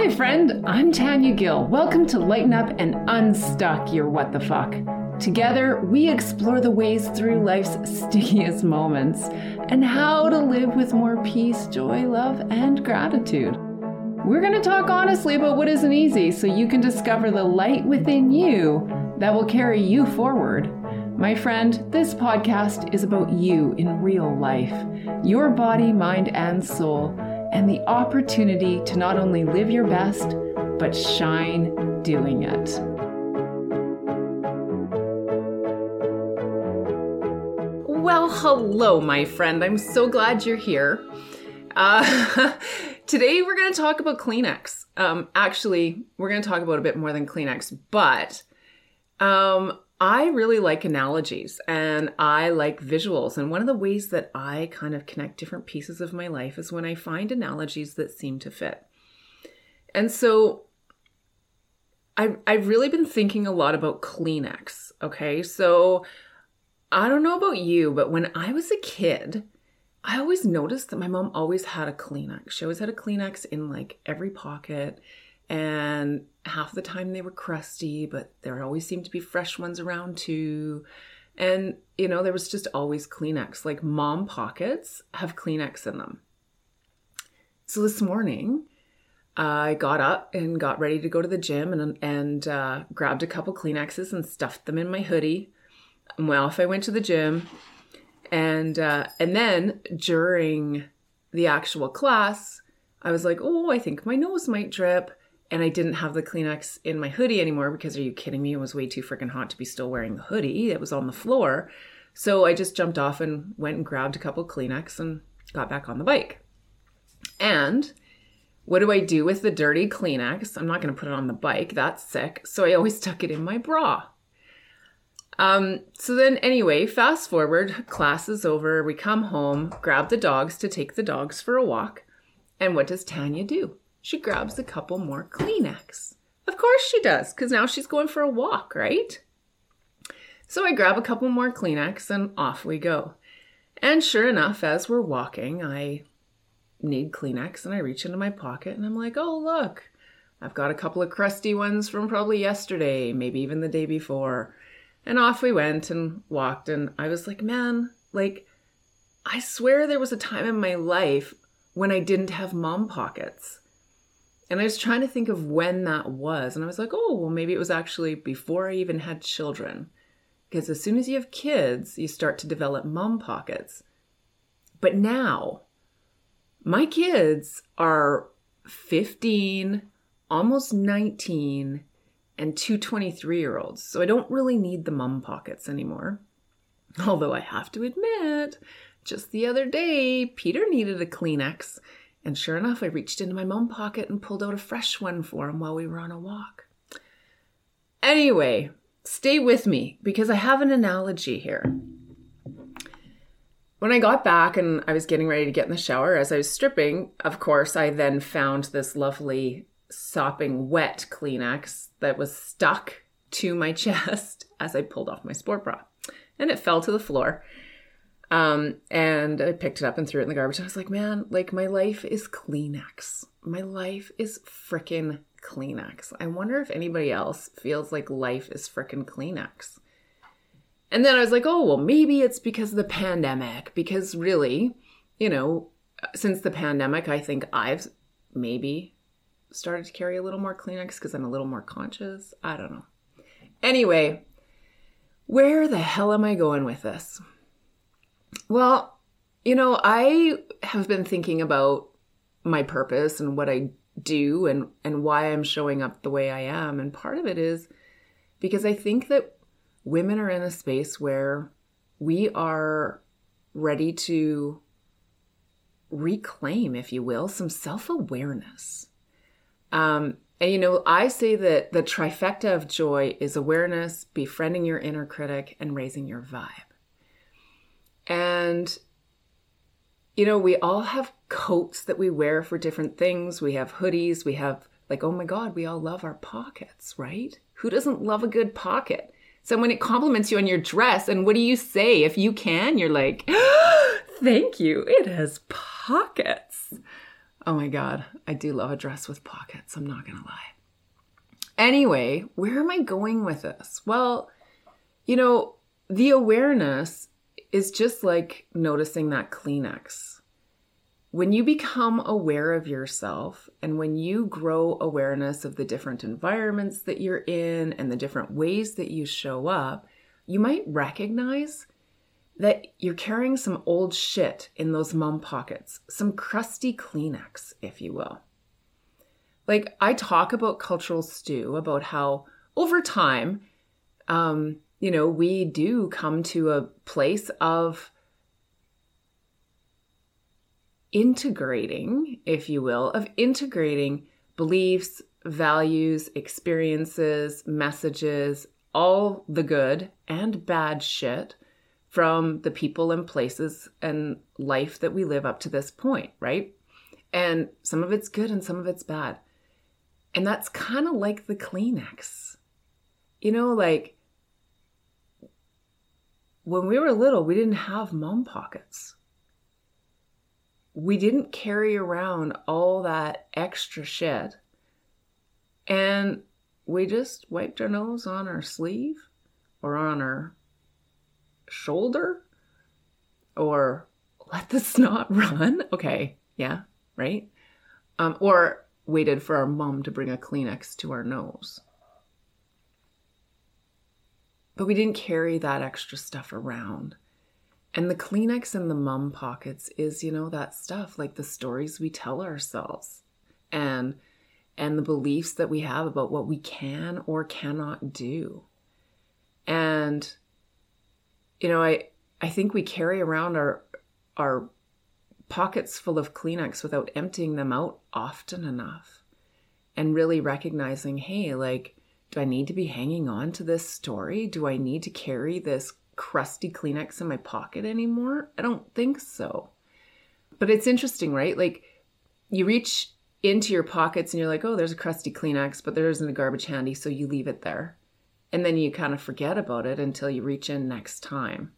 Hi, friend. I'm Tanya Gill. Welcome to Lighten Up and Unstuck Your What the Fuck. Together, we explore the ways through life's stickiest moments and how to live with more peace, joy, love, and gratitude. We're going to talk honestly about what isn't easy so you can discover the light within you that will carry you forward. My friend, this podcast is about you in real life, your body, mind, and soul, and the opportunity to not only live your best, but shine doing it. Well, hello, my friend. I'm so glad you're here. Uh, today, we're going to talk about Kleenex. Um, actually, we're going to talk about a bit more than Kleenex, but um, I really like analogies and I like visuals. And one of the ways that I kind of connect different pieces of my life is when I find analogies that seem to fit. And so I, I've really been thinking a lot about Kleenex. Okay. So I don't know about you, but when I was a kid, I always noticed that my mom always had a Kleenex. She always had a Kleenex in like every pocket and half the time they were crusty, but there always seemed to be fresh ones around too. And, you know, there was just always Kleenex. Like mom pockets have Kleenex in them. So this morning, I got up and got ready to go to the gym and, and uh, grabbed a couple Kleenexes and stuffed them in my hoodie. Well, if I went to the gym. And, uh, and then during the actual class, I was like, oh, I think my nose might drip and I didn't have the Kleenex in my hoodie anymore because are you kidding me? It was way too freaking hot to be still wearing the hoodie. It was on the floor. So I just jumped off and went and grabbed a couple Kleenex and got back on the bike. And what do I do with the dirty Kleenex? I'm not going to put it on the bike. That's sick. So I always tuck it in my bra. Um, so then, anyway, fast forward, class is over. We come home, grab the dogs to take the dogs for a walk. And what does Tanya do? She grabs a couple more Kleenex. Of course she does, because now she's going for a walk, right? So I grab a couple more Kleenex and off we go. And sure enough, as we're walking, I need Kleenex and I reach into my pocket and I'm like, oh, look, I've got a couple of crusty ones from probably yesterday, maybe even the day before. And off we went and walked. And I was like, man, like, I swear there was a time in my life when I didn't have mom pockets. And I was trying to think of when that was. And I was like, oh, well, maybe it was actually before I even had children. Because as soon as you have kids, you start to develop mom pockets. But now, my kids are 15, almost 19, and two 23 year olds. So I don't really need the mom pockets anymore. Although I have to admit, just the other day, Peter needed a Kleenex and sure enough, I reached into my mom pocket and pulled out a fresh one for him while we were on a walk. Anyway, stay with me because I have an analogy here. When I got back and I was getting ready to get in the shower, as I was stripping, of course, I then found this lovely sopping wet Kleenex that was stuck to my chest as I pulled off my sport bra. And it fell to the floor. Um, and I picked it up and threw it in the garbage. I was like, man, like my life is Kleenex. My life is frickin' Kleenex. I wonder if anybody else feels like life is frickin' Kleenex. And then I was like, oh, well, maybe it's because of the pandemic. Because really, you know, since the pandemic, I think I've maybe started to carry a little more Kleenex because I'm a little more conscious. I don't know. Anyway, where the hell am I going with this? Well, you know, I have been thinking about my purpose and what I do and and why I'm showing up the way I am and part of it is because I think that women are in a space where we are ready to reclaim, if you will, some self-awareness. Um, and you know, I say that the trifecta of joy is awareness, befriending your inner critic, and raising your vibe. And, you know, we all have coats that we wear for different things. We have hoodies. We have, like, oh my God, we all love our pockets, right? Who doesn't love a good pocket? So when it compliments you on your dress, and what do you say? If you can, you're like, thank you, it has pockets. Oh my God, I do love a dress with pockets. I'm not going to lie. Anyway, where am I going with this? Well, you know, the awareness is just like noticing that Kleenex. When you become aware of yourself and when you grow awareness of the different environments that you're in and the different ways that you show up, you might recognize that you're carrying some old shit in those mum pockets, some crusty Kleenex, if you will. Like, I talk about cultural stew, about how over time, um, you know, we do come to a place of integrating, if you will, of integrating beliefs, values, experiences, messages, all the good and bad shit from the people and places and life that we live up to this point, right? And some of it's good and some of it's bad. And that's kind of like the Kleenex. You know, like when we were little, we didn't have mom pockets. We didn't carry around all that extra shit. And we just wiped our nose on our sleeve or on our shoulder or let the snot run. Okay, yeah, right? Um, or waited for our mom to bring a Kleenex to our nose. But we didn't carry that extra stuff around. And the Kleenex in the mum pockets is, you know, that stuff like the stories we tell ourselves and and the beliefs that we have about what we can or cannot do. And you know, I I think we carry around our our pockets full of Kleenex without emptying them out often enough. And really recognizing, hey, like, do I need to be hanging on to this story? Do I need to carry this crusty Kleenex in my pocket anymore? I don't think so. But it's interesting, right? Like, you reach into your pockets and you're like, oh, there's a crusty Kleenex, but there isn't a garbage handy, so you leave it there. And then you kind of forget about it until you reach in next time.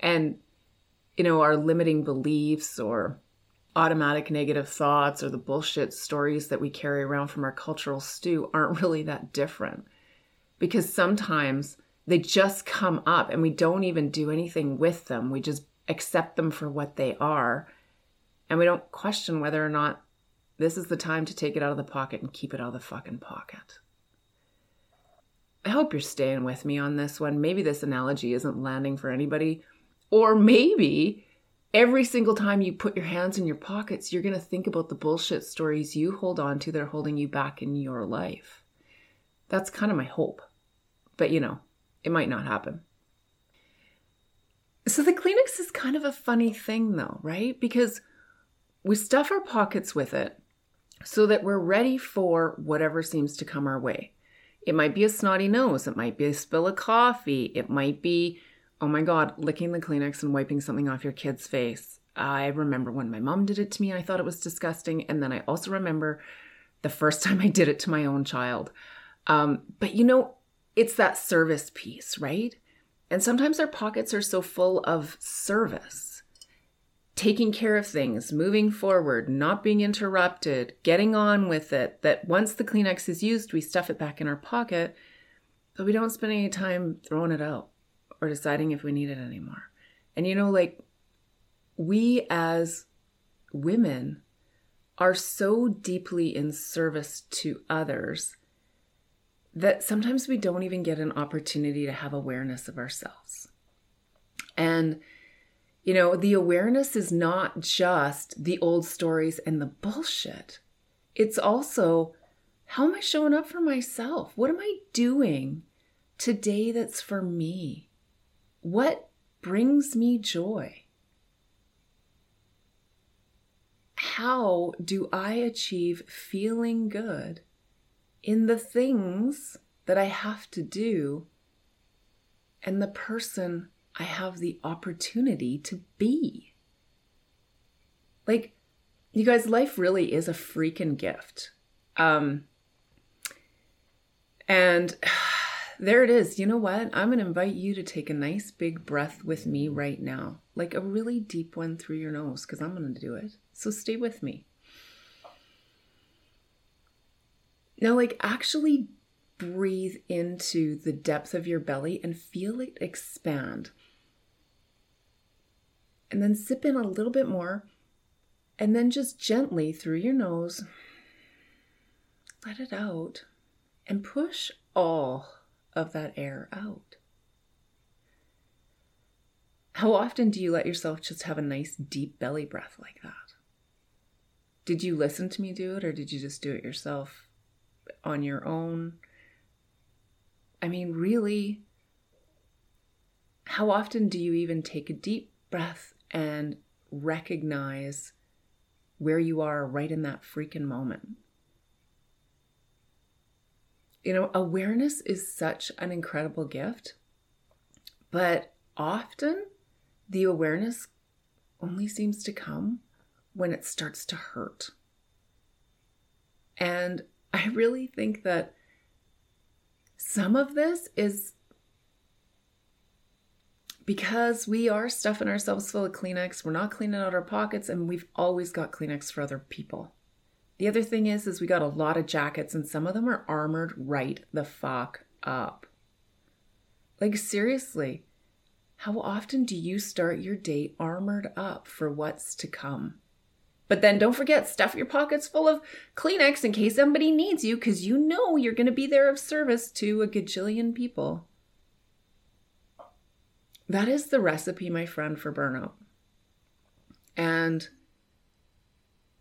And, you know, our limiting beliefs or automatic negative thoughts or the bullshit stories that we carry around from our cultural stew aren't really that different. Because sometimes they just come up and we don't even do anything with them. We just accept them for what they are. And we don't question whether or not this is the time to take it out of the pocket and keep it out of the fucking pocket. I hope you're staying with me on this one. Maybe this analogy isn't landing for anybody. Or maybe every single time you put your hands in your pockets, you're going to think about the bullshit stories you hold on to that are holding you back in your life. That's kind of my hope. But you know, it might not happen. So the Kleenex is kind of a funny thing though, right? Because we stuff our pockets with it so that we're ready for whatever seems to come our way. It might be a snotty nose. It might be a spill of coffee. It might be, oh my God, licking the Kleenex and wiping something off your kid's face. I remember when my mom did it to me, I thought it was disgusting. And then I also remember the first time I did it to my own child. Um, but you know, it's that service piece, right? And sometimes our pockets are so full of service taking care of things, moving forward, not being interrupted, getting on with it, that once the Kleenex is used, we stuff it back in our pocket, but we don't spend any time throwing it out or deciding if we need it anymore. And you know, like we as women are so deeply in service to others that sometimes we don't even get an opportunity to have awareness of ourselves. And you know, the awareness is not just the old stories and the bullshit. It's also how am I showing up for myself? What am I doing today that's for me? What brings me joy? How do I achieve feeling good in the things that I have to do and the person I have the opportunity to be. Like, you guys, life really is a freaking gift. Um, and there it is. You know what? I'm going to invite you to take a nice big breath with me right now, like a really deep one through your nose, because I'm going to do it. So stay with me. Now, like, actually breathe into the depth of your belly and feel it expand. And then sip in a little bit more. And then just gently through your nose, let it out and push all of that air out. How often do you let yourself just have a nice deep belly breath like that? Did you listen to me do it or did you just do it yourself on your own? I mean, really, how often do you even take a deep breath and recognize where you are right in that freaking moment? You know, awareness is such an incredible gift, but often the awareness only seems to come when it starts to hurt. And I really think that some of this is because we are stuffing ourselves full of Kleenex, we're not cleaning out our pockets, and we've always got Kleenex for other people. The other thing is, is we got a lot of jackets, and some of them are armored right the fuck up. Like seriously, how often do you start your day armored up for what's to come? But then don't forget, stuff your pockets full of Kleenex in case somebody needs you, because you know you're going to be there of service to a gajillion people. That is the recipe, my friend, for burnout. And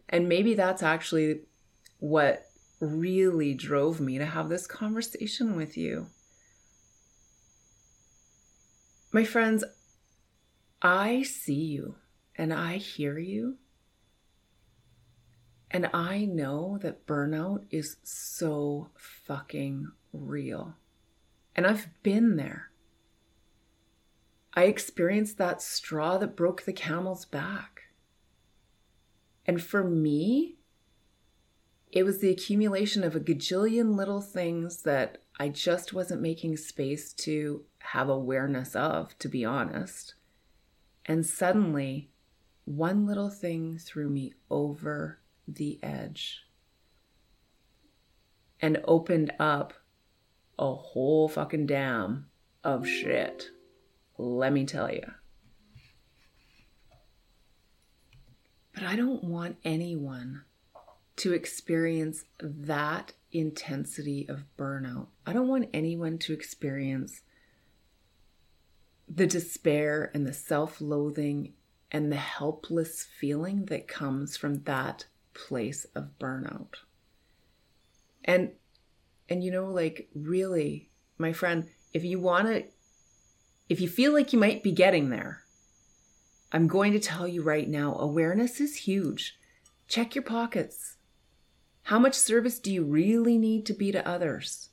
and maybe that's actually what really drove me to have this conversation with you. My friends, I see you and I hear you. And I know that burnout is so fucking real. And I've been there. I experienced that straw that broke the camel's back. And for me, it was the accumulation of a gajillion little things that I just wasn't making space to have awareness of, to be honest. And suddenly, one little thing threw me over the edge and opened up a whole fucking dam of shit. Let me tell you. But I don't want anyone to experience that intensity of burnout. I don't want anyone to experience the despair and the self loathing and the helpless feeling that comes from that place of burnout. And and you know like really my friend if you want to if you feel like you might be getting there I'm going to tell you right now awareness is huge. Check your pockets. How much service do you really need to be to others?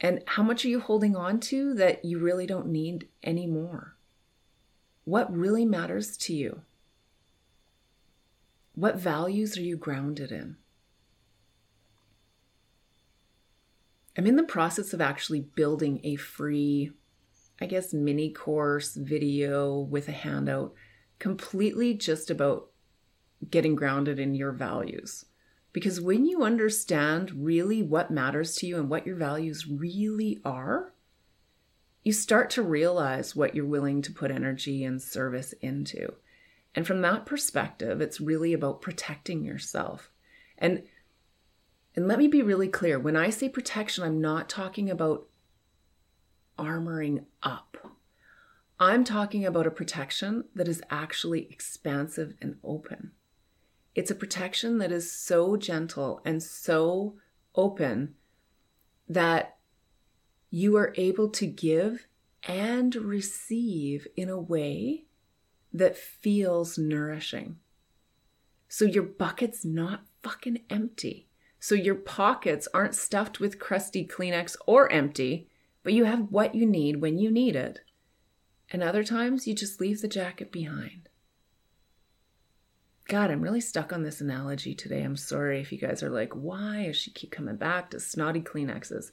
And how much are you holding on to that you really don't need anymore? What really matters to you? What values are you grounded in? I'm in the process of actually building a free, I guess, mini course video with a handout completely just about getting grounded in your values. Because when you understand really what matters to you and what your values really are, you start to realize what you're willing to put energy and service into. And from that perspective, it's really about protecting yourself. And and let me be really clear, when I say protection, I'm not talking about armoring up. I'm talking about a protection that is actually expansive and open. It's a protection that is so gentle and so open that you are able to give and receive in a way that feels nourishing. So your bucket's not fucking empty. So your pockets aren't stuffed with crusty Kleenex or empty, but you have what you need when you need it. And other times you just leave the jacket behind. God, I'm really stuck on this analogy today. I'm sorry if you guys are like, why does she keep coming back to snotty Kleenexes?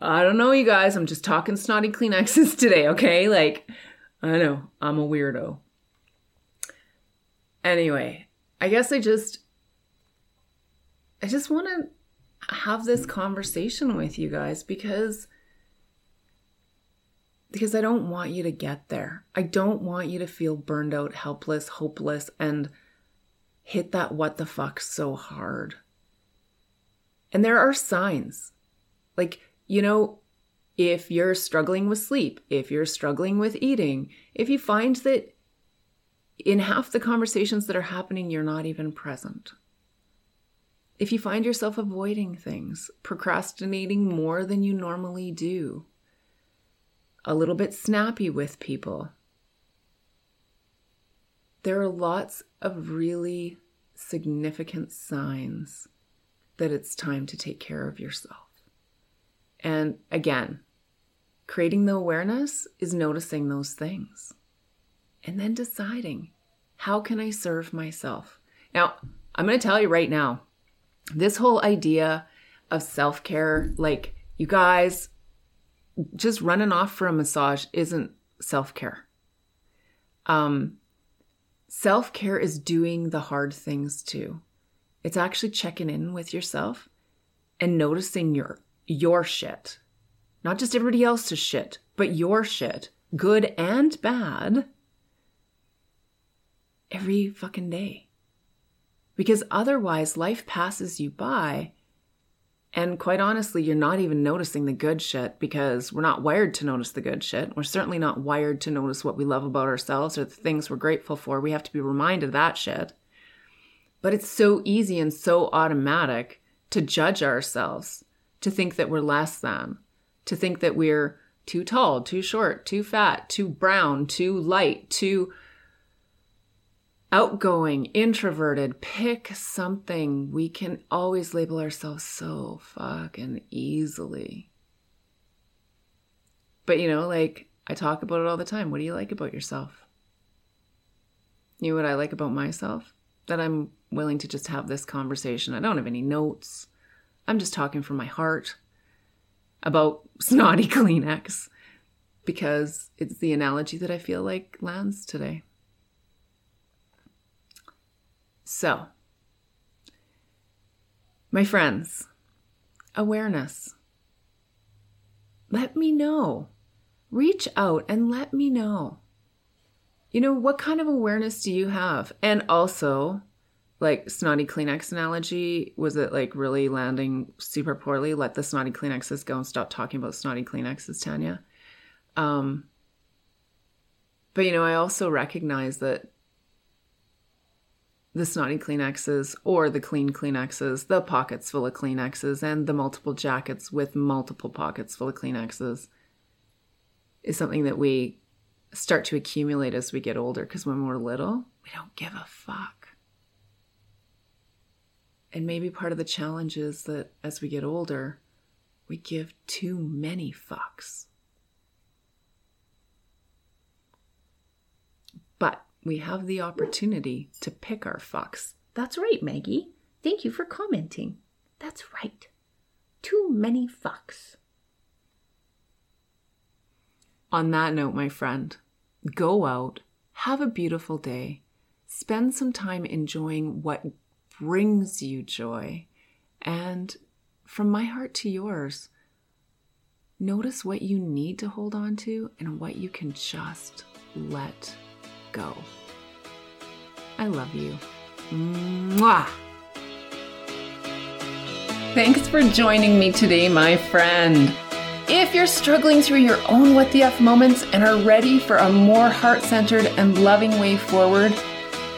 I don't know, you guys. I'm just talking snotty Kleenexes today, okay? Like, I know, I'm a weirdo. Anyway, I guess I just, I just want to have this conversation with you guys because because I don't want you to get there. I don't want you to feel burned out, helpless, hopeless and hit that what the fuck so hard. And there are signs. Like, you know, if you're struggling with sleep, if you're struggling with eating, if you find that in half the conversations that are happening, you're not even present. If you find yourself avoiding things, procrastinating more than you normally do, a little bit snappy with people, there are lots of really significant signs that it's time to take care of yourself. And again, creating the awareness is noticing those things and then deciding how can I serve myself? Now, I'm going to tell you right now, this whole idea of self care, like you guys just running off for a massage, isn't self care. Um, self care is doing the hard things too. It's actually checking in with yourself and noticing your your shit. Not just everybody else's shit, but your shit, good and bad, every fucking day. Because otherwise, life passes you by. And quite honestly, you're not even noticing the good shit because we're not wired to notice the good shit. We're certainly not wired to notice what we love about ourselves or the things we're grateful for. We have to be reminded of that shit. But it's so easy and so automatic to judge ourselves to think that we're less than, to think that we're too tall, too short, too fat, too brown, too light, too outgoing, introverted. Pick something. We can always label ourselves so fucking easily. But you know, like I talk about it all the time. What do you like about yourself? You know what I like about myself? That I'm willing to just have this conversation. I don't have any notes. I'm just talking from my heart about snotty Kleenex because it's the analogy that I feel like lands today. So, my friends, awareness. Let me know. Reach out and let me know. You know, what kind of awareness do you have? And also, like snotty Kleenex analogy, was it like really landing super poorly? Let the snotty Kleenexes go and stop talking about snotty Kleenexes, Tanya. Um, but you know, I also recognize that the snotty Kleenexes or the clean Kleenexes, the pockets full of Kleenexes, and the multiple jackets with multiple pockets full of Kleenexes is something that we start to accumulate as we get older because when we're little, we don't give a fuck. And maybe part of the challenge is that as we get older, we give too many fucks. But we have the opportunity to pick our fucks. That's right, Maggie. Thank you for commenting. That's right. Too many fucks. On that note, my friend, go out, have a beautiful day, spend some time enjoying what brings you joy. And from my heart to yours, notice what you need to hold on to and what you can just let go. I love you. Mwah! Thanks for joining me today, my friend. If you're struggling through your own what the F moments and are ready for a more heart centered and loving way forward,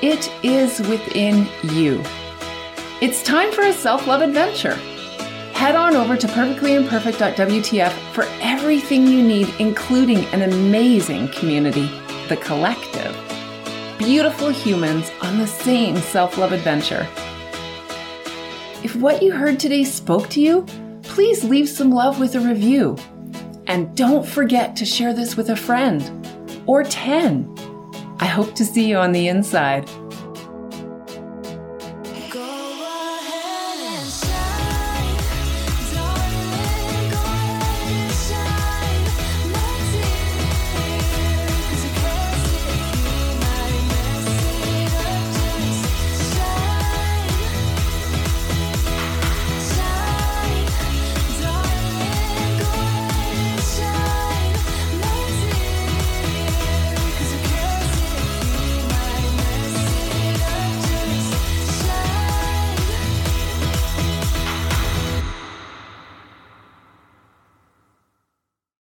it is within you. It's time for a self love adventure. Head on over to perfectlyimperfect.wtf for everything you need, including an amazing community, the collective. Beautiful humans on the same self love adventure. If what you heard today spoke to you, please leave some love with a review. And don't forget to share this with a friend or 10. I hope to see you on the inside.